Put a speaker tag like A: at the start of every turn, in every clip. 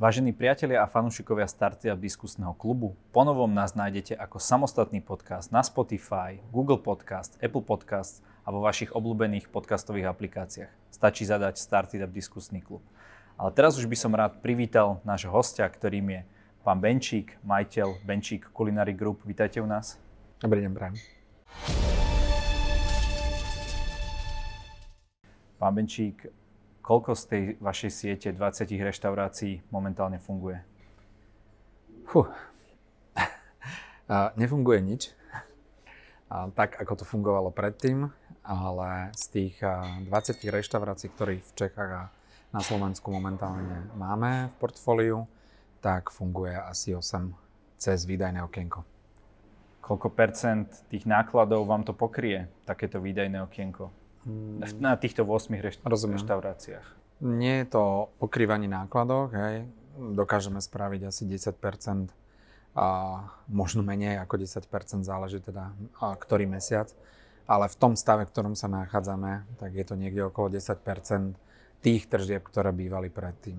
A: Vážení priatelia a fanúšikovia Startup diskusného klubu, ponovom nás nájdete ako samostatný podcast na Spotify, Google Podcast, Apple Podcast a vo vašich obľúbených podcastových aplikáciách. Stačí zadať Startup diskusný klub. Ale teraz už by som rád privítal nášho hostia, ktorým je pán Benčík, majiteľ Benčík Culinary Group. Vítajte u nás.
B: Dobrý deň, prajem.
A: Pán Benčík, Koľko z tej vašej siete 20 reštaurácií momentálne funguje?
B: Fuh. Nefunguje nič, tak ako to fungovalo predtým, ale z tých 20 reštaurácií, ktorých v Čechách a na Slovensku momentálne máme v portfóliu, tak funguje asi 8 cez výdajné okienko.
A: Koľko percent tých nákladov vám to pokrie, takéto výdajné okienko? Hmm. Na týchto 8 rešt- reštauráciách.
B: Nie je to pokrývanie nákladov, hej. Dokážeme spraviť asi 10 a možno menej ako 10% záleží teda a ktorý mesiac. Ale v tom stave, v ktorom sa nachádzame, tak je to niekde okolo 10% tých tržieb, ktoré bývali predtým.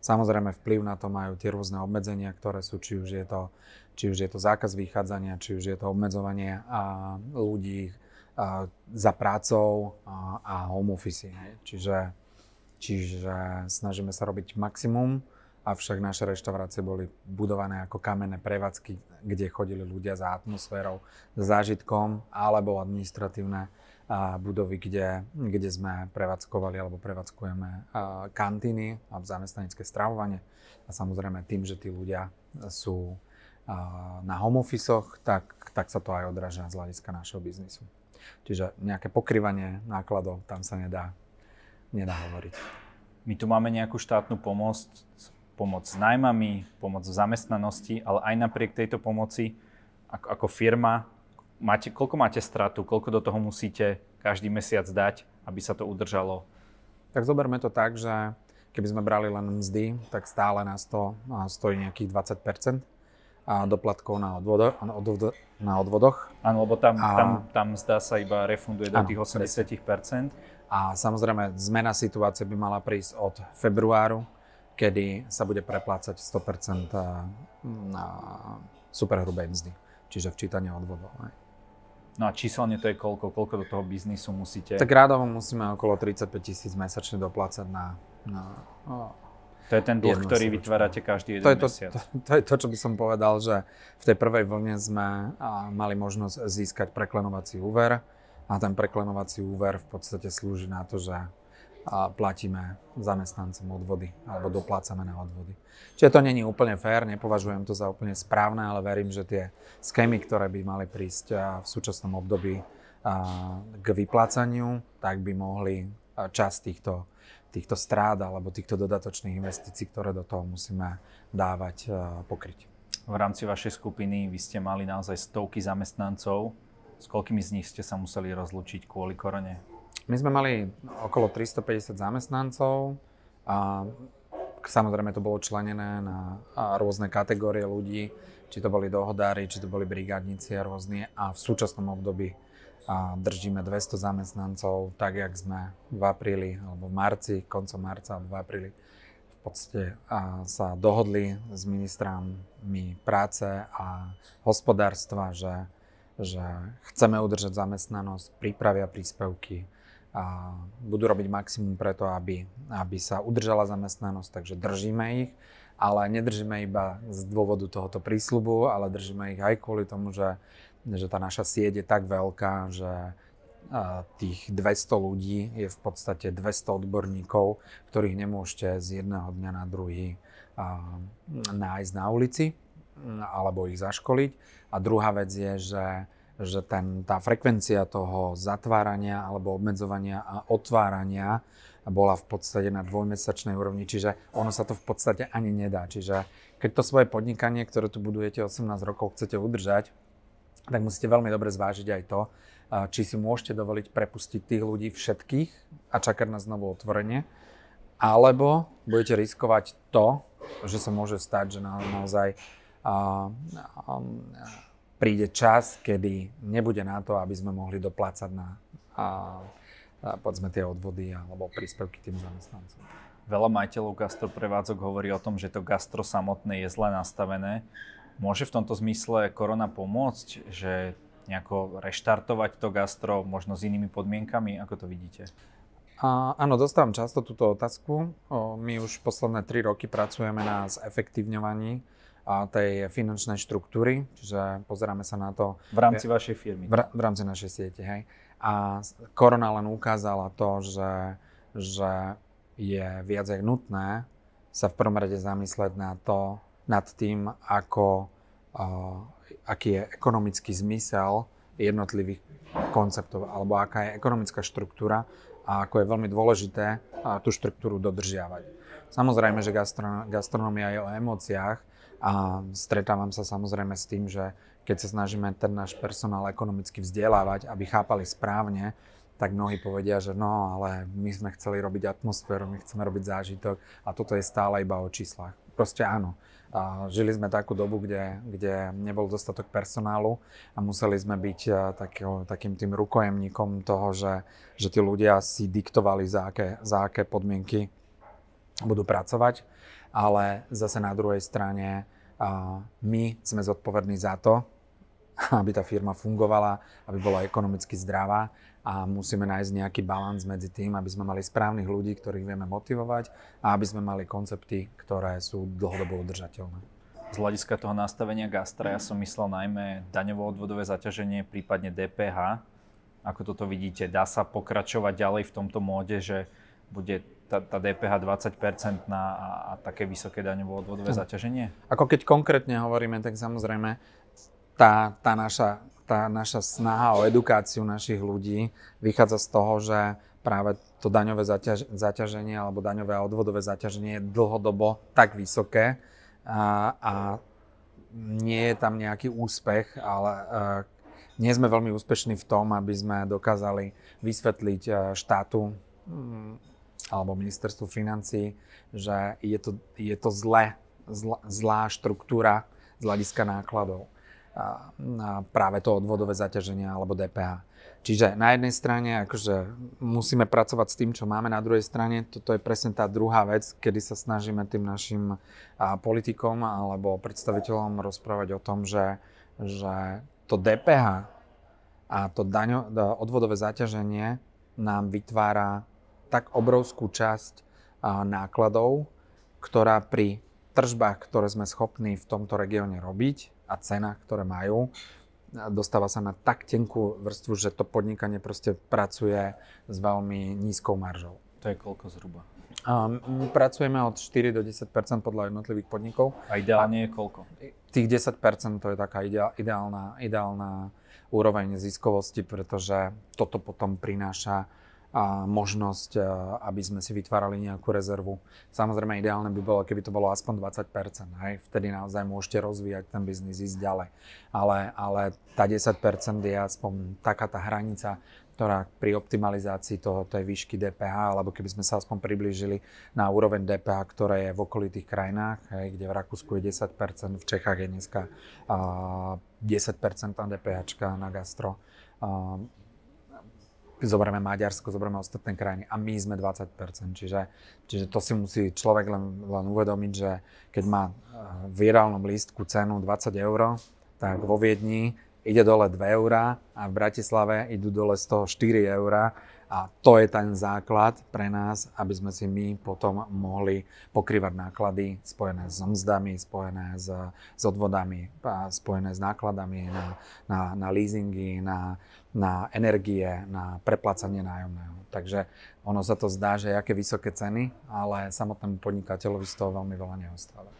B: Samozrejme vplyv na to majú tie rôzne obmedzenia, ktoré sú, či už je to, či už je to zákaz vychádzania, či už je to obmedzovanie a ľudí, za prácou a, home office. Čiže, čiže snažíme sa robiť maximum, avšak naše reštaurácie boli budované ako kamenné prevádzky, kde chodili ľudia za atmosférou, zážitkom, alebo administratívne budovy, kde, kde sme prevádzkovali alebo prevádzkujeme kantíny a zamestnanecké stravovanie. A samozrejme tým, že tí ľudia sú na home office tak, tak sa to aj odráža z hľadiska našeho biznisu. Čiže nejaké pokrývanie nákladov tam sa nedá, nedá hovoriť.
A: My tu máme nejakú štátnu pomoc, pomoc s nájmami, pomoc v zamestnanosti, ale aj napriek tejto pomoci ako, ako firma, máte, koľko máte stratu, koľko do toho musíte každý mesiac dať, aby sa to udržalo?
B: Tak zoberme to tak, že keby sme brali len mzdy, tak stále nás to stojí nejakých 20 a doplatkov na, odvodo, na, odvodo, na odvodoch.
A: Áno, lebo tam, a, tam, tam zdá sa iba refunduje do áno, tých 80%.
B: A samozrejme zmena situácie by mala prísť od februáru, kedy sa bude preplácať 100% na superhrubej mzdy, čiže včítanie odvodov.
A: No a číselne to je koľko? Koľko do toho biznisu musíte?
B: Tak rádovo musíme okolo 35 tisíc mesačne doplácať na, na
A: to je ten dlh, ktorý vytvárate každý jeden
B: to je to,
A: mesiac.
B: To, to je to, čo by som povedal, že v tej prvej vlne sme mali možnosť získať preklenovací úver a ten preklenovací úver v podstate slúži na to, že platíme zamestnancom odvody alebo doplácame na odvody. Čiže to není úplne fér, nepovažujem to za úplne správne, ale verím, že tie schémy, ktoré by mali prísť v súčasnom období k vyplácaniu, tak by mohli časť týchto týchto strád alebo týchto dodatočných investícií, ktoré do toho musíme dávať, e, pokryť.
A: V rámci vašej skupiny vy ste mali naozaj stovky zamestnancov. S koľkými z nich ste sa museli rozlúčiť kvôli korone?
B: My sme mali okolo 350 zamestnancov a samozrejme to bolo členené na rôzne kategórie ľudí, či to boli dohodári, či to boli brigádnici a rôzne a v súčasnom období a držíme 200 zamestnancov, tak jak sme v apríli alebo v marci, koncom marca v apríli v podstate a sa dohodli s ministrami práce a hospodárstva, že, že chceme udržať zamestnanosť, pripravia príspevky a budú robiť maximum preto, aby, aby sa udržala zamestnanosť, takže držíme ich ale nedržíme iba z dôvodu tohoto prísľubu, ale držíme ich aj kvôli tomu, že že tá naša sieť je tak veľká, že tých 200 ľudí je v podstate 200 odborníkov, ktorých nemôžete z jedného dňa na druhý nájsť na ulici alebo ich zaškoliť. A druhá vec je, že, že ten, tá frekvencia toho zatvárania alebo obmedzovania a otvárania bola v podstate na dvojmesačnej úrovni, čiže ono sa to v podstate ani nedá. Čiže keď to svoje podnikanie, ktoré tu budujete 18 rokov, chcete udržať, tak musíte veľmi dobre zvážiť aj to, či si môžete dovoliť prepustiť tých ľudí všetkých a čakať na znovu otvorenie, alebo budete riskovať to, že sa môže stať, že naozaj a, a, príde čas, kedy nebude na to, aby sme mohli doplácať na a, povedzme tie odvody alebo príspevky tým zamestnancom.
A: Veľa majiteľov gastroprevádzok hovorí o tom, že to gastro samotné je zle nastavené. Môže v tomto zmysle korona pomôcť, že nejako reštartovať to gastro možno s inými podmienkami? Ako to vidíte?
B: A, áno, dostávam často túto otázku. O, my už posledné tri roky pracujeme na zefektívňovaní a tej finančnej štruktúry, čiže pozeráme sa na to...
A: V rámci vašej firmy?
B: V, v rámci našej siete, hej. A korona len ukázala to, že, že je viac jak nutné sa v prvom rade zamysleť na to, nad tým, ako, uh, aký je ekonomický zmysel jednotlivých konceptov, alebo aká je ekonomická štruktúra a ako je veľmi dôležité uh, tú štruktúru dodržiavať. Samozrejme, že gastro, gastronomia je o emóciách a stretávam sa samozrejme s tým, že keď sa snažíme ten náš personál ekonomicky vzdelávať, aby chápali správne, tak mnohí povedia, že no, ale my sme chceli robiť atmosféru, my chceme robiť zážitok a toto je stále iba o číslach. Proste áno. Žili sme takú dobu, kde, kde nebol dostatok personálu a museli sme byť taký, takým tým rukojemníkom toho, že, že tí ľudia si diktovali, za aké, za aké podmienky budú pracovať. Ale zase na druhej strane a my sme zodpovední za to, aby tá firma fungovala, aby bola ekonomicky zdravá a musíme nájsť nejaký balans medzi tým, aby sme mali správnych ľudí, ktorých vieme motivovať a aby sme mali koncepty, ktoré sú dlhodobo udržateľné.
A: Z hľadiska toho nastavenia gastra ja som myslel najmä daňovo-odvodové zaťaženie, prípadne DPH. Ako toto vidíte, dá sa pokračovať ďalej v tomto móde, že bude tá, tá DPH 20% a, a také vysoké daňovo-odvodové zaťaženie?
B: Ako keď konkrétne hovoríme, tak samozrejme tá, tá, naša, tá naša snaha o edukáciu našich ľudí vychádza z toho, že práve to daňové zaťaž, zaťaženie alebo daňové a odvodové zaťaženie je dlhodobo tak vysoké a, a nie je tam nejaký úspech, ale uh, nie sme veľmi úspešní v tom, aby sme dokázali vysvetliť uh, štátu um, alebo ministerstvu financí, že je to, je to zle, zl, zlá štruktúra z hľadiska nákladov práve to odvodové zaťaženie alebo DPH. Čiže na jednej strane akože musíme pracovať s tým, čo máme, na druhej strane toto je presne tá druhá vec, kedy sa snažíme tým našim politikom alebo predstaviteľom rozprávať o tom, že, že to DPH a to daňo, odvodové zaťaženie nám vytvára tak obrovskú časť nákladov, ktorá pri tržbách, ktoré sme schopní v tomto regióne robiť, a cenách, ktoré majú, dostáva sa na tak tenkú vrstvu, že to podnikanie proste pracuje s veľmi nízkou maržou.
A: To je koľko zhruba?
B: Um, pracujeme od 4 do 10% podľa jednotlivých podnikov.
A: A ideálne je koľko?
B: Tých 10% to je taká ideálna, ideálna úroveň ziskovosti, pretože toto potom prináša a možnosť, aby sme si vytvárali nejakú rezervu. Samozrejme, ideálne by bolo, keby to bolo aspoň 20%, hej? vtedy naozaj môžete rozvíjať ten biznis, ísť ďalej. Ale, ale tá 10% je aspoň taká tá hranica, ktorá pri optimalizácii toho, tej výšky DPH, alebo keby sme sa aspoň priblížili na úroveň DPH, ktoré je v okolitých krajinách, hej, kde v Rakúsku je 10%, v Čechách je dneska uh, 10% DPH na gastro. Uh, zoberieme Maďarsko, zoberieme ostatné krajiny a my sme 20%. Čiže, čiže to si musí človek len, len uvedomiť, že keď má eh, v virálnom lístku cenu 20 eur, tak vo Viedni ide dole 2 eurá a v Bratislave idú dole z toho 4 eurá a to je ten základ pre nás, aby sme si my potom mohli pokrývať náklady spojené s mzdami, spojené s, s odvodami, spojené s nákladami na, na, na leasingy, na, na energie, na preplácanie nájomného. Takže ono sa to zdá, že aké vysoké ceny, ale samotnému podnikateľovi z toho veľmi veľa neostáva.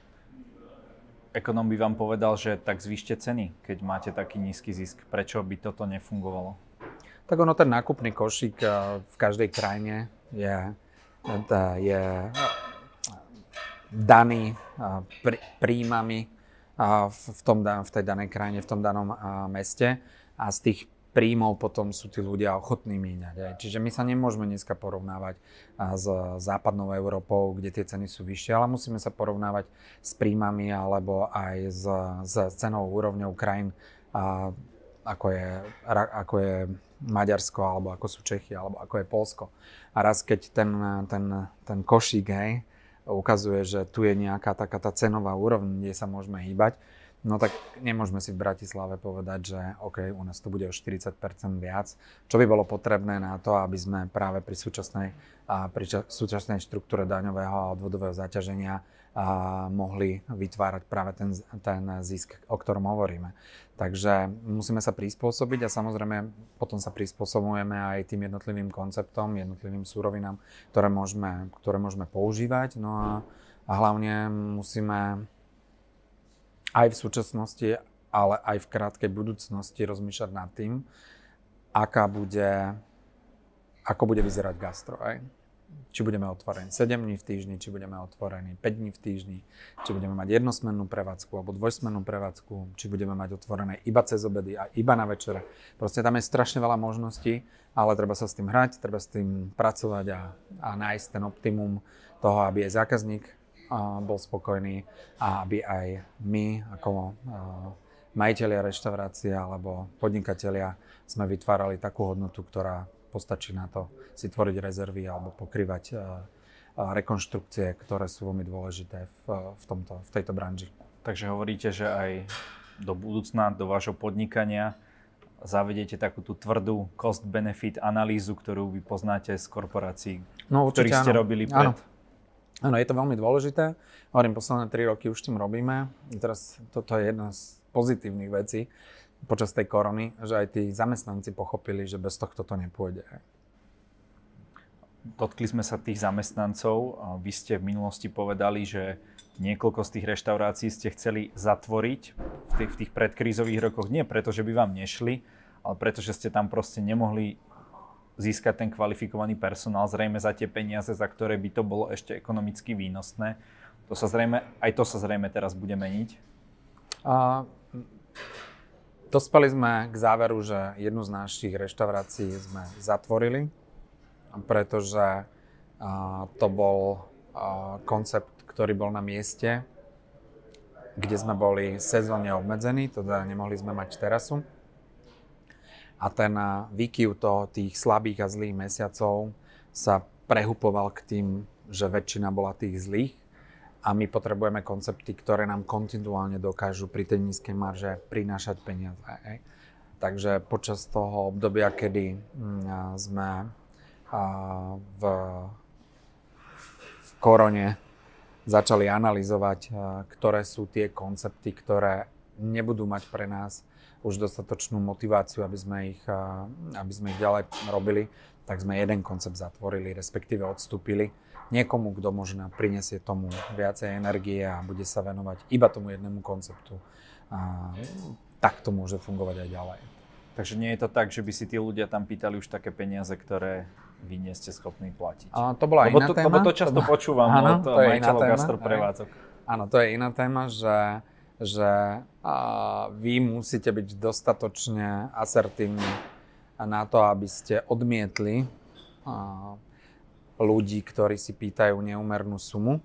A: Ekonom by vám povedal, že tak zvýšte ceny, keď máte taký nízky zisk. Prečo by toto nefungovalo?
B: Tak ono ten nákupný košík eh, v každej krajine je, eh, je daný eh, príjmami v, tom, v tej danej krajine, v tom danom meste a z tých príjmov potom sú tí ľudia ochotní míňať. Čiže my sa nemôžeme dneska porovnávať s západnou Európou, kde tie ceny sú vyššie, ale musíme sa porovnávať s príjmami alebo aj s, s cenou úrovňou krajín, ako je, ako je Maďarsko, alebo ako sú Čechy, alebo ako je Polsko. A raz keď ten, ten, ten košík, hej, ukazuje, že tu je nejaká taká tá cenová úroveň, kde sa môžeme hýbať, No tak nemôžeme si v Bratislave povedať, že OK, u nás to bude o 40% viac, čo by bolo potrebné na to, aby sme práve pri súčasnej, pri súčasnej štruktúre daňového a odvodového zaťaženia a mohli vytvárať práve ten, ten zisk, o ktorom hovoríme. Takže musíme sa prispôsobiť a samozrejme potom sa prispôsobujeme aj tým jednotlivým konceptom, jednotlivým súrovinám, ktoré môžeme, ktoré môžeme používať. No a, a hlavne musíme aj v súčasnosti, ale aj v krátkej budúcnosti rozmýšľať nad tým, aká bude, ako bude vyzerať gastro. Aj? Či budeme otvorení 7 dní v týždni, či budeme otvorení 5 dní v týždni, či budeme mať jednosmennú prevádzku alebo dvojsmennú prevádzku, či budeme mať otvorené iba cez obedy a iba na večere. Proste tam je strašne veľa možností, ale treba sa s tým hrať, treba s tým pracovať a, a nájsť ten optimum toho, aby aj zákazník bol spokojný a aby aj my ako majiteľia reštaurácie alebo podnikatelia sme vytvárali takú hodnotu, ktorá postačí na to si tvoriť rezervy alebo pokrývať rekonštrukcie, ktoré sú veľmi dôležité v, v, tomto, v tejto branži.
A: Takže hovoríte, že aj do budúcna, do vášho podnikania zavediete takú tú tvrdú cost-benefit analýzu, ktorú vy poznáte z korporácií, no, ktorých ste áno. robili pred... Áno
B: Áno, je to veľmi dôležité. Hovorím, posledné 3 roky už tým robíme. Teraz toto je jedna z pozitívnych vecí počas tej korony, že aj tí zamestnanci pochopili, že bez tohto to nepôjde.
A: Dotkli sme sa tých zamestnancov. Vy ste v minulosti povedali, že niekoľko z tých reštaurácií ste chceli zatvoriť v tých, v tých predkrízových rokoch. Nie preto, že by vám nešli, ale preto, že ste tam proste nemohli získať ten kvalifikovaný personál, zrejme za tie peniaze, za ktoré by to bolo ešte ekonomicky výnosné. To sa zrejme, aj to sa zrejme teraz bude meniť. A,
B: dospeli sme k záveru, že jednu z našich reštaurácií sme zatvorili, pretože to bol koncept, ktorý bol na mieste, kde sme boli sezónne obmedzení, teda nemohli sme mať terasu. A ten výkyv toho, tých slabých a zlých mesiacov sa prehupoval k tým, že väčšina bola tých zlých a my potrebujeme koncepty, ktoré nám kontinuálne dokážu pri tej nízkej marže prinášať peniaze. Hej. Takže počas toho obdobia, kedy mm, sme v, v korone začali analyzovať, ktoré sú tie koncepty, ktoré nebudú mať pre nás už dostatočnú motiváciu, aby sme ich, aby sme ich ďalej robili, tak sme jeden koncept zatvorili, respektíve odstúpili. Niekomu, kto možno prinesie tomu viacej energie a bude sa venovať iba tomu jednému konceptu, a tak to môže fungovať aj ďalej.
A: Takže nie je to tak, že by si tí ľudia tam pýtali už také peniaze, ktoré vy nie ste schopní platiť.
B: A to bola lebo iná
A: to,
B: téma.
A: Lebo to často to, počúvam áno, od majiteľov gastroprevádzok.
B: Áno, to je iná téma, že že vy musíte byť dostatočne asertívni na to, aby ste odmietli ľudí, ktorí si pýtajú neumernú sumu,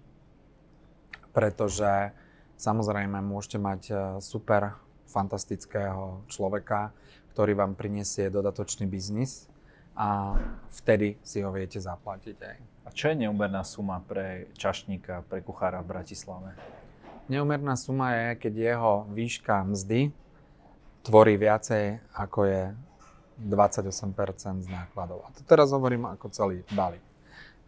B: pretože samozrejme môžete mať e, super fantastického človeka, ktorý vám prinesie dodatočný biznis a vtedy si ho viete zaplatiť aj.
A: A čo je neúmerná suma pre čašníka, pre kuchára v Bratislave?
B: Neumerná suma je, keď jeho výška mzdy tvorí viacej ako je 28% z nákladov. A to teraz hovorím ako celý balík.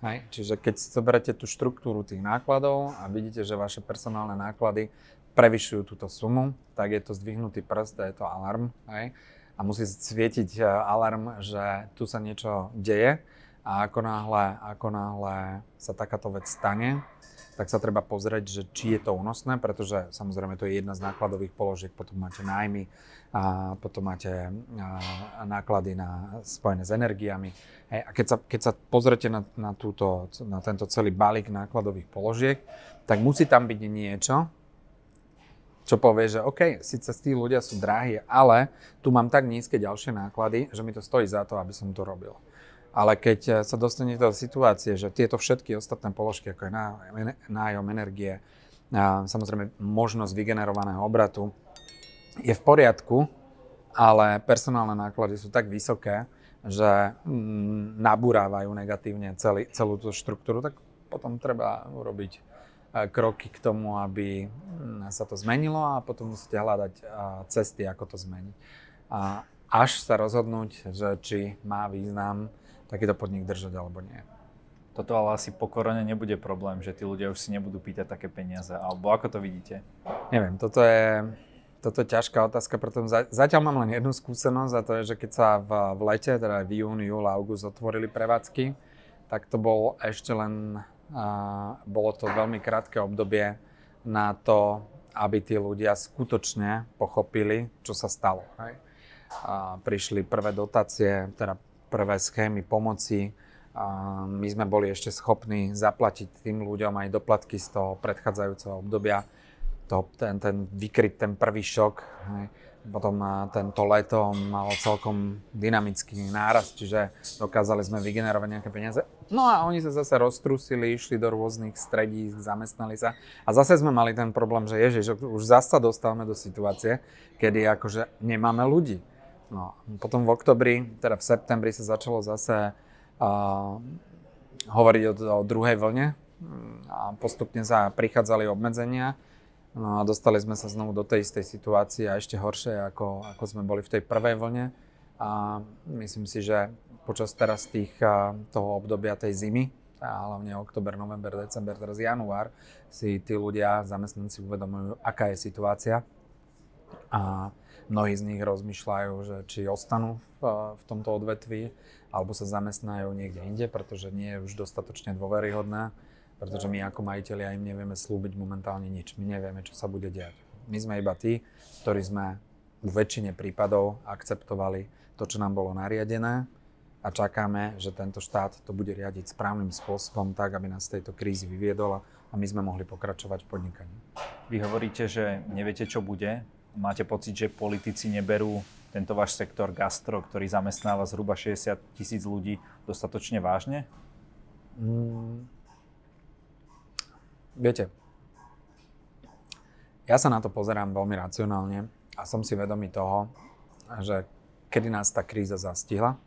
B: Hej. Čiže keď si zoberete tú štruktúru tých nákladov a vidíte, že vaše personálne náklady prevyšujú túto sumu, tak je to zdvihnutý prst a je to alarm. Hej. A musí svietiť e, alarm, že tu sa niečo deje a ako náhle, ako náhle sa takáto vec stane, tak sa treba pozrieť, že či je to únosné, pretože samozrejme to je jedna z nákladových položiek, potom máte nájmy, a potom máte a, náklady na, spojené s energiami. Hej, a keď sa, keď sa pozriete na, na, túto, na tento celý balík nákladových položiek, tak musí tam byť niečo, čo povie, že OK, síce tí ľudia sú drahí, ale tu mám tak nízke ďalšie náklady, že mi to stojí za to, aby som to robil. Ale keď eh, sa dostanete do situácie, že tieto všetky ostatné položky, ako je nájom energie, a samozrejme možnosť vygenerovaného obratu, je v poriadku ale personálne náklady sú tak vysoké, že mm, nabúrávajú negatívne celý, celú tú štruktúru, tak potom treba urobiť e, kroky k tomu, aby mm, sa to zmenilo a potom musíte hľadať cesty, ako to zmeniť. A až sa rozhodnúť, že či má význam takýto podnik držať alebo nie.
A: Toto ale asi po korone nebude problém, že tí ľudia už si nebudú pýtať také peniaze, alebo ako to vidíte?
B: Neviem, toto je, toto je ťažká otázka, pretože zatiaľ mám len jednu skúsenosť a to je, že keď sa v, v lete, teda v júni, júl, august otvorili prevádzky, tak to bol ešte len, a, bolo to veľmi krátke obdobie na to, aby tí ľudia skutočne pochopili, čo sa stalo. Hej? A prišli prvé dotácie, teda prvé schémy pomoci, my sme boli ešte schopní zaplatiť tým ľuďom aj doplatky z toho predchádzajúceho obdobia, to, ten, ten vykryť ten prvý šok. Potom tento leto malo celkom dynamický nárast, čiže dokázali sme vygenerovať nejaké peniaze. No a oni sa zase roztrusili, išli do rôznych stredísk, zamestnali sa. A zase sme mali ten problém, že ježiš, už zase dostávame do situácie, kedy akože nemáme ľudí. No, potom v oktobri, teda v septembri sa začalo zase hovoriť o, o druhej vlne a postupne sa prichádzali obmedzenia. No a dostali sme sa znovu do tej istej situácie a ešte horšie, ako, ako sme boli v tej prvej vlne. A myslím si, že počas teraz tých, toho obdobia tej zimy, a hlavne oktober, november, december, teraz január, si tí ľudia, zamestnanci uvedomujú, aká je situácia. A mnohí z nich rozmýšľajú, že či ostanú v, v tomto odvetví, alebo sa zamestnajú niekde inde, pretože nie je už dostatočne dôveryhodná, pretože my ako majiteľi im nevieme slúbiť momentálne nič. My nevieme, čo sa bude diať. My sme iba tí, ktorí sme v väčšine prípadov akceptovali to, čo nám bolo nariadené a čakáme, že tento štát to bude riadiť správnym spôsobom tak, aby nás z tejto krízy vyviedol a my sme mohli pokračovať v podnikaní.
A: Vy hovoríte, že neviete, čo bude. Máte pocit, že politici neberú tento váš sektor gastro, ktorý zamestnáva zhruba 60 tisíc ľudí, dostatočne vážne? Mm.
B: Viete, ja sa na to pozerám veľmi racionálne a som si vedomý toho, že kedy nás tá kríza zastihla,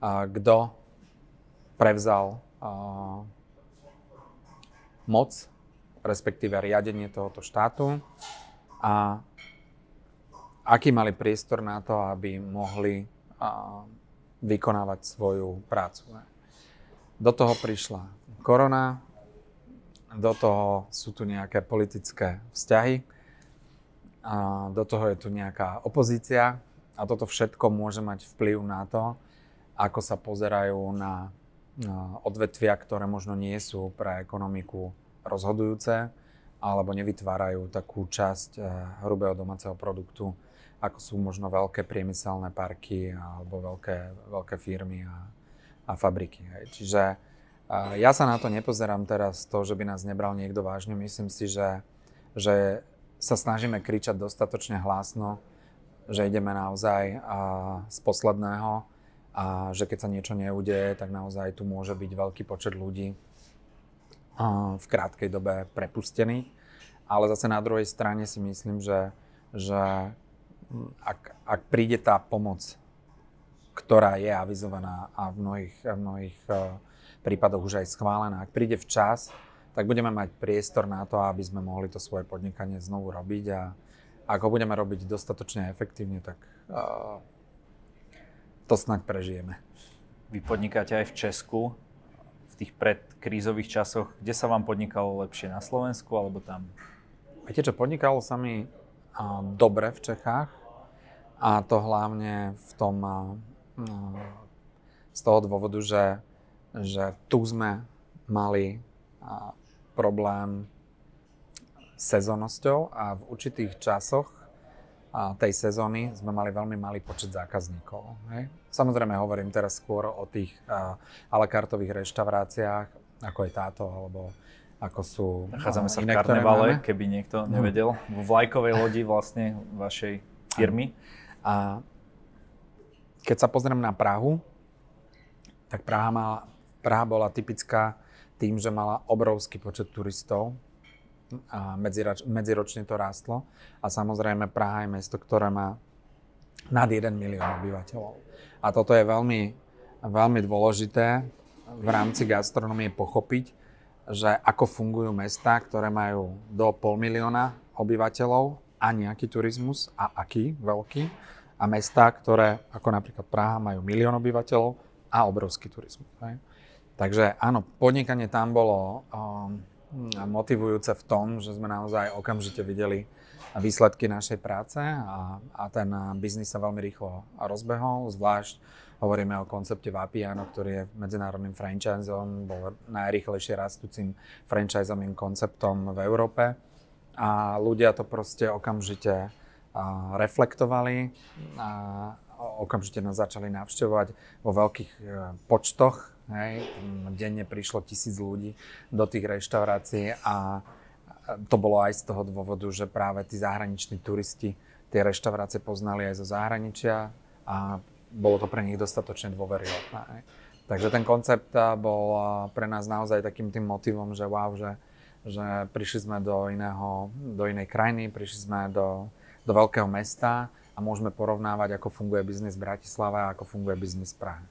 B: kto prevzal moc, respektíve riadenie tohoto štátu a aký mali priestor na to, aby mohli a, vykonávať svoju prácu. Do toho prišla korona, do toho sú tu nejaké politické vzťahy, a do toho je tu nejaká opozícia a toto všetko môže mať vplyv na to, ako sa pozerajú na, odvetvia, ktoré možno nie sú pre ekonomiku rozhodujúce alebo nevytvárajú takú časť eh, hrubého domáceho produktu, ako sú možno veľké priemyselné parky alebo veľké, veľké firmy a, a fabriky. Hej. Čiže ja sa na to nepozerám teraz to, že by nás nebral niekto vážne. Myslím si, že, že sa snažíme kričať dostatočne hlásno, že ideme naozaj z posledného a že keď sa niečo neudeje, tak naozaj tu môže byť veľký počet ľudí v krátkej dobe prepustených. Ale zase na druhej strane si myslím, že, že ak, ak príde tá pomoc, ktorá je avizovaná a v mnohých, v mnohých uh, prípadoch už aj schválená, ak príde včas, tak budeme mať priestor na to, aby sme mohli to svoje podnikanie znovu robiť a ak ho budeme robiť dostatočne efektívne, tak uh, to snad prežijeme.
A: Vy podnikáte aj v Česku, v tých predkrízových časoch. Kde sa vám podnikalo lepšie? Na Slovensku alebo tam?
B: Viete čo, podnikalo sa mi uh, dobre v Čechách. A to hlavne v tom, z toho dôvodu, že, že tu sme mali problém s sezónnosťou a v určitých časoch tej sezóny sme mali veľmi malý počet zákazníkov. Hej. Samozrejme hovorím teraz skôr o tých a la kartových reštauráciách, ako je táto, alebo ako sú
A: Nachádzame sa v karnevale, keby niekto nevedel, vo vlajkovej lodi vlastne vašej firmy.
B: A keď sa pozriem na Prahu, tak Praha, mala, Praha bola typická tým, že mala obrovský počet turistov a medziročne to rástlo. A samozrejme Praha je mesto, ktoré má nad 1 milión obyvateľov. A toto je veľmi, veľmi dôležité v rámci gastronomie pochopiť, že ako fungujú mesta, ktoré majú do pol milióna obyvateľov a nejaký turizmus a aký veľký a mesta, ktoré ako napríklad Praha majú milión obyvateľov a obrovský turizmus. Hej. Takže áno, podnikanie tam bolo um, motivujúce v tom, že sme naozaj okamžite videli výsledky našej práce a, a ten biznis sa veľmi rýchlo rozbehol, zvlášť hovoríme o koncepte Vapiano, ktorý je medzinárodným franchiseom, bol najrýchlejšie rastúcim franchisovým konceptom v Európe a ľudia to proste okamžite reflektovali a okamžite nás začali navštevovať vo veľkých e, počtoch. Hej. Denne prišlo tisíc ľudí do tých reštaurácií a to bolo aj z toho dôvodu, že práve tí zahraniční turisti tie reštaurácie poznali aj zo zahraničia a bolo to pre nich dostatočne dôveryhodné. Takže ten koncept bol pre nás naozaj takým tým motivom, že wow, že, že prišli sme do, iného, do inej krajiny, prišli sme do, do veľkého mesta a môžeme porovnávať, ako funguje biznis v Bratislave a ako funguje biznis v Prahe.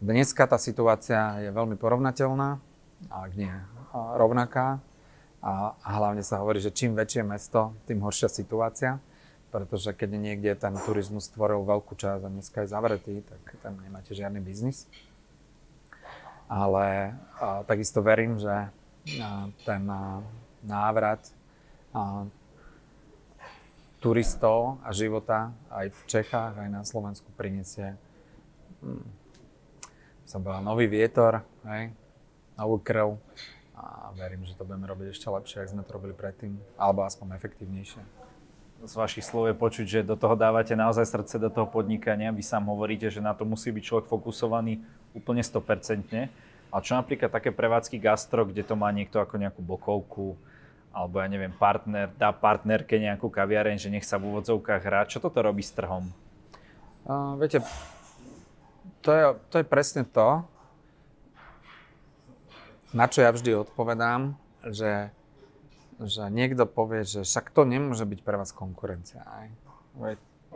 B: Dneska tá situácia je veľmi porovnateľná, ak nie rovnaká. A, a hlavne sa hovorí, že čím väčšie mesto, tým horšia situácia, pretože keď niekde ten turizmus stvoril veľkú časť a dneska je zavretý, tak tam nemáte žiadny biznis. Ale a, takisto verím, že ten návrat turistov a života aj v Čechách, aj na Slovensku prinesie hm, povedal, nový vietor, hej, novú krv a verím, že to budeme robiť ešte lepšie, ako sme to robili predtým, alebo aspoň efektívnejšie.
A: Z vašich slov je počuť, že do toho dávate naozaj srdce do toho podnikania. Vy sám hovoríte, že na to musí byť človek fokusovaný úplne 100%. A čo napríklad také prevádzky gastro, kde to má niekto ako nejakú bokovku, alebo ja neviem, partner, dá partnerke nejakú kaviareň, že nech sa v úvodzovkách hrá. Čo toto robí s trhom?
B: Uh, viete, to je, to je presne to, na čo ja vždy odpovedám, že, že niekto povie, že však to nemôže byť pre vás konkurencia. Aj?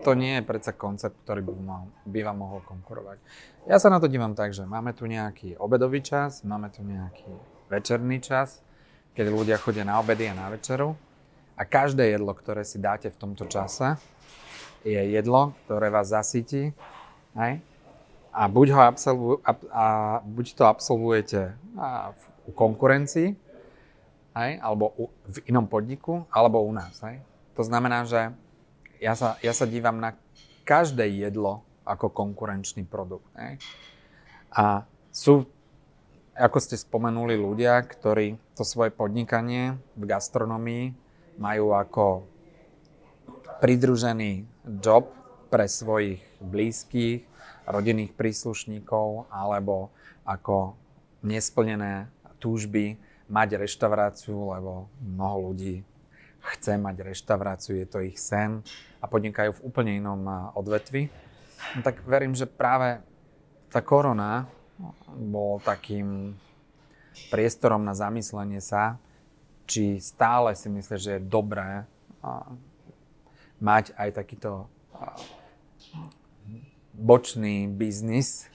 B: To nie je predsa koncept, ktorý by, mal, by vám mohol konkurovať. Ja sa na to dívam tak, že máme tu nejaký obedový čas, máme tu nejaký večerný čas, keď ľudia chodia na obedy a na večeru. A každé jedlo, ktoré si dáte v tomto čase, je jedlo, ktoré vás zasytí. Aj? a buď, ho absolvu, a, a buď to absolvujete a v, u konkurencii, hej, alebo u, v inom podniku, alebo u nás. Hej. To znamená, že ja sa, ja sa dívam na každé jedlo ako konkurenčný produkt. Hej. A sú, ako ste spomenuli, ľudia, ktorí to svoje podnikanie v gastronomii majú ako pridružený job pre svojich blízkych, rodinných príslušníkov alebo ako nesplnené túžby mať reštauráciu, lebo mnoho ľudí chce mať reštauráciu, je to ich sen a podnikajú v úplne inom odvetvi. No tak verím, že práve tá korona bol takým priestorom na zamyslenie sa, či stále si myslíš, že je dobré mať aj takýto bočný biznis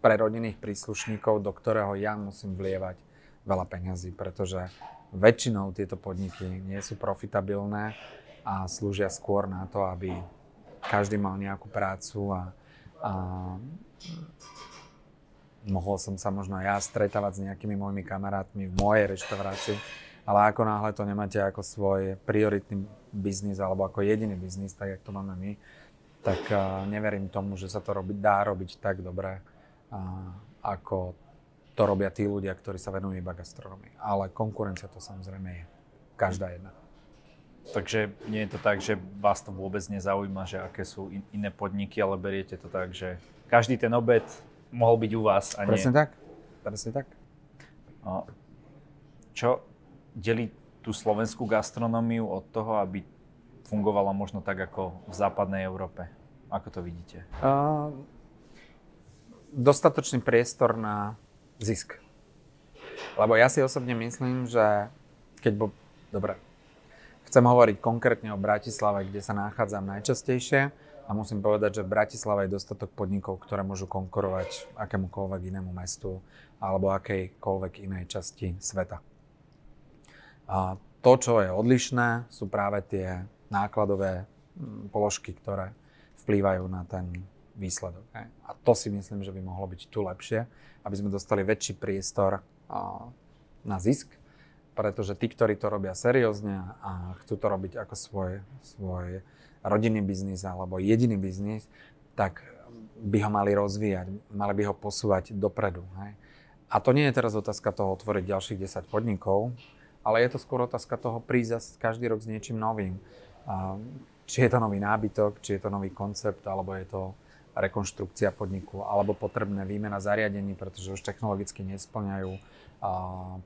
B: pre rodinných príslušníkov, do ktorého ja musím vlievať veľa peňazí, pretože väčšinou tieto podniky nie sú profitabilné a slúžia skôr na to, aby každý mal nejakú prácu a, a mohol som sa možno ja stretávať s nejakými mojimi kamarátmi v mojej reštaurácii, ale ako náhle to nemáte ako svoj prioritný biznis alebo ako jediný biznis, tak jak to máme my, tak neverím tomu, že sa to robiť, dá robiť tak dobre, ako to robia tí ľudia, ktorí sa venujú iba gastronomii. Ale konkurencia to samozrejme je. Každá jedna.
A: Takže nie je to tak, že vás to vôbec nezaujíma, že aké sú in, iné podniky, ale beriete to tak, že každý ten obed mohol byť u vás a
B: Presne nie. tak. Presne tak.
A: Čo delí tú slovenskú gastronómiu od toho, aby fungovala možno tak ako v západnej Európe? Ako to vidíte? Uh,
B: dostatočný priestor na zisk. Lebo ja si osobne myslím, že keď bo... Dobre, chcem hovoriť konkrétne o Bratislave, kde sa nachádzam najčastejšie, A musím povedať, že v Bratislave je dostatok podnikov, ktoré môžu konkurovať akémukoľvek inému mestu alebo akejkoľvek inej časti sveta. A to, čo je odlišné, sú práve tie nákladové položky, ktoré vplývajú na ten výsledok. A to si myslím, že by mohlo byť tu lepšie, aby sme dostali väčší priestor na zisk, pretože tí, ktorí to robia seriózne a chcú to robiť ako svoj, svoj rodinný biznis alebo jediný biznis, tak by ho mali rozvíjať, mali by ho posúvať dopredu. Hej. A to nie je teraz otázka toho otvoriť ďalších 10 podnikov, ale je to skôr otázka toho prísť každý rok s niečím novým. A či je to nový nábytok, či je to nový koncept, alebo je to rekonštrukcia podniku, alebo potrebné výmena zariadení, pretože už technologicky nesplňajú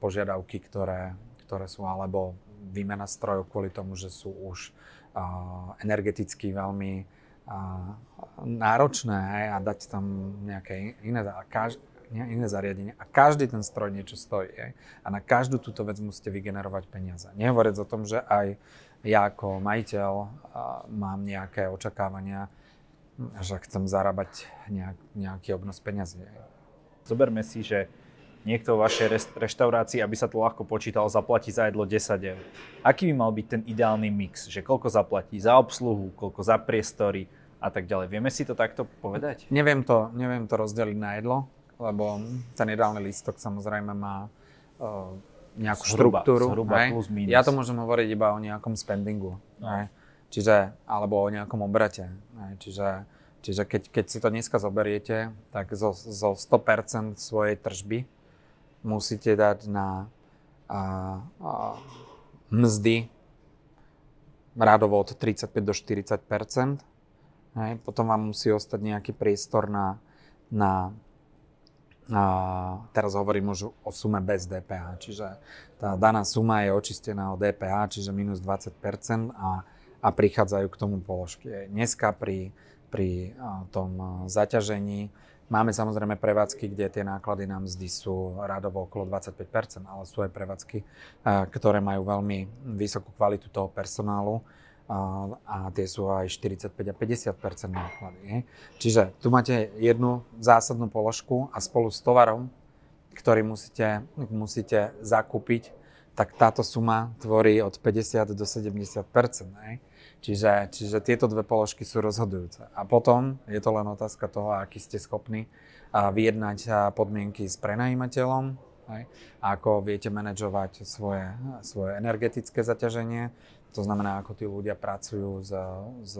B: požiadavky, ktoré, ktoré sú, alebo výmena strojov kvôli tomu, že sú už energeticky veľmi náročné hej, a dať tam nejaké iné, kaž, iné zariadenie. A každý ten stroj niečo stojí. Hej. A na každú túto vec musíte vygenerovať peniaze. Nehovoriac o tom, že aj ja ako majiteľ mám nejaké očakávania, že chcem zarábať nejak, nejaký obnos peniazy.
A: Zoberme si, že niekto v vašej reštaurácii, aby sa to ľahko počítalo, zaplatí za jedlo 10 eur. Aký by mal byť ten ideálny mix? Že koľko zaplatí za obsluhu, koľko za priestory a tak ďalej. Vieme si to takto povedať?
B: Neviem to, neviem to rozdeliť na jedlo, lebo ten ideálny lístok samozrejme má uh, nejakú zhruba, štruktúru.
A: Zhruba plus minus.
B: Ja to môžem hovoriť iba o nejakom spendingu. No. Čiže, alebo o nejakom obrate. Čiže, čiže keď, keď si to dneska zoberiete, tak zo, zo 100% svojej tržby musíte dať na a, a, mzdy rádovo od 35 do 40 Hej. Potom vám musí ostať nejaký priestor na, na a teraz hovorím už o sume bez DPH, čiže tá daná suma je očistená od DPH, čiže minus 20 a, a prichádzajú k tomu položky. Dneska pri, pri tom zaťažení Máme samozrejme prevádzky, kde tie náklady na mzdy sú radovo okolo 25%, ale sú aj prevádzky, ktoré majú veľmi vysokú kvalitu toho personálu a tie sú aj 45 a 50% náklady. Čiže tu máte jednu zásadnú položku a spolu s tovarom, ktorý musíte, musíte zakúpiť, tak táto suma tvorí od 50 do 70 Čiže, čiže tieto dve položky sú rozhodujúce. A potom je to len otázka toho, aký ste schopní vyjednať podmienky s prenajímateľom, hej, ako viete manažovať svoje, svoje energetické zaťaženie, to znamená, ako tí ľudia pracujú s, s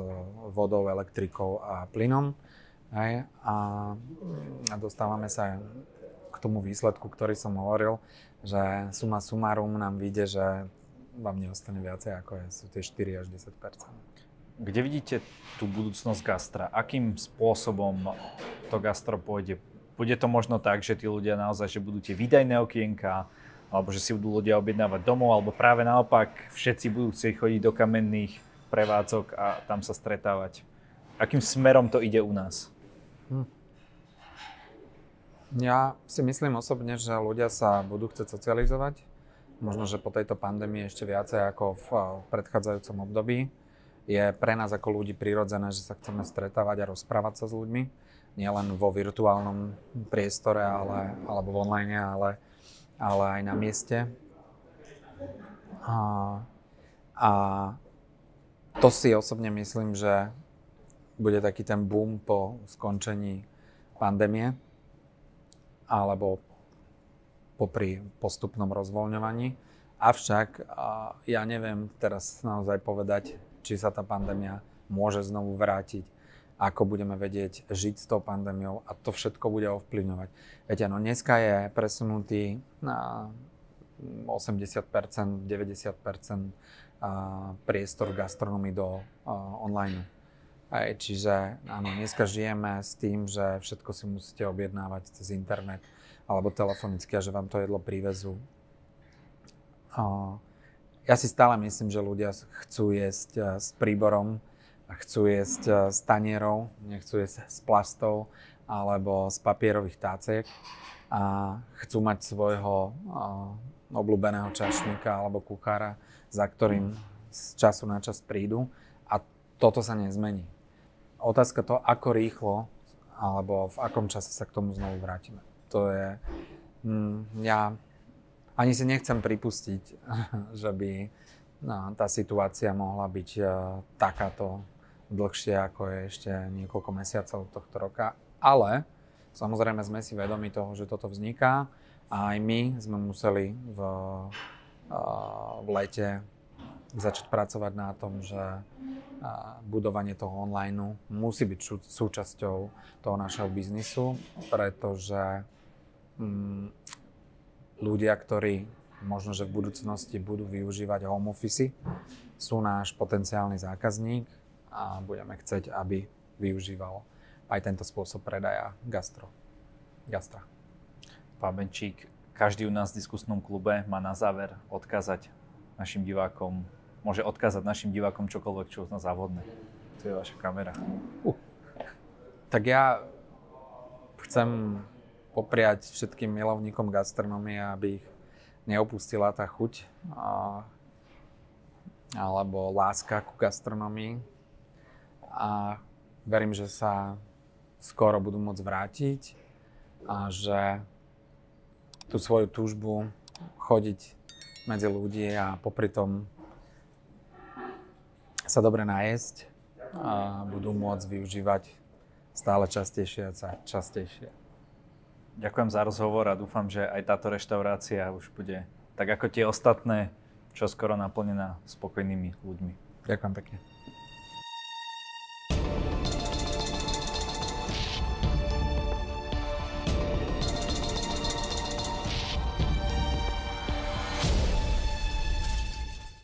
B: vodou, elektrikou a plynom. Hej, a, a dostávame sa k tomu výsledku, ktorý som hovoril, že suma sumarum nám vyjde, že vám neostane viacej, ako je, sú tie 4 až 10
A: Kde vidíte tú budúcnosť gastra? Akým spôsobom to gastro pôjde? Bude to možno tak, že tí ľudia naozaj, že budú tie výdajné okienka, alebo že si budú ľudia objednávať domov, alebo práve naopak všetci budú chcieť chodiť do kamenných prevádzok a tam sa stretávať. Akým smerom to ide u nás? Hm.
B: Ja si myslím osobne, že ľudia sa budú chcieť socializovať, možno, že po tejto pandémii ešte viacej ako v predchádzajúcom období. Je pre nás ako ľudí prirodzené, že sa chceme stretávať a rozprávať sa s ľuďmi. Nielen vo virtuálnom priestore ale, alebo v online, ale, ale aj na mieste. A, a to si osobne myslím, že bude taký ten boom po skončení pandémie alebo popri postupnom rozvoľňovaní. Avšak ja neviem teraz naozaj povedať, či sa tá pandémia môže znovu vrátiť, ako budeme vedieť žiť s tou pandémiou a to všetko bude ovplyvňovať. Viete, no dneska je presunutý na 80%, 90% priestor gastronomii do online. Aj, čiže áno, dneska žijeme s tým, že všetko si musíte objednávať cez internet alebo telefonicky a že vám to jedlo privezú. Ja si stále myslím, že ľudia chcú jesť eh, s príborom chcú jesť eh, s tanierov, nechcú jesť s plastov alebo z papierových táciek a chcú mať svojho eh, obľúbeného čašníka alebo kuchára, za ktorým z času na čas prídu a toto sa nezmení. otázka to, ako rýchlo alebo v akom čase sa k tomu znovu vrátime. To je, mm, ja ani si nechcem pripustiť, že by no, tá situácia mohla byť uh, takáto dlhšie, ako je ešte niekoľko mesiacov tohto roka. Ale samozrejme sme si vedomi toho, že toto vzniká a aj my sme museli v, uh, v lete začať pracovať na tom, že budovanie toho online musí byť súčasťou toho našeho biznisu, pretože mm, ľudia, ktorí možno, že v budúcnosti budú využívať home office, sú náš potenciálny zákazník a budeme chcieť, aby využíval aj tento spôsob predaja gastro. Gastra.
A: Pán Benčík, každý u nás v diskusnom klube má na záver odkázať našim divákom môže odkázať našim divákom čokoľvek, čo uzná závodné. To je vaša kamera. Uh.
B: Tak ja chcem popriať všetkým milovníkom gastronomie, aby ich neopustila tá chuť a, alebo láska ku gastronomii. A verím, že sa skoro budú môcť vrátiť a že tú svoju túžbu chodiť medzi ľudí a popri tom sa dobre najesť a budú môcť využívať stále častejšie a častejšie.
A: Ďakujem za rozhovor a dúfam, že aj táto reštaurácia už bude tak ako tie ostatné, čo skoro naplnená spokojnými ľuďmi.
B: Ďakujem pekne.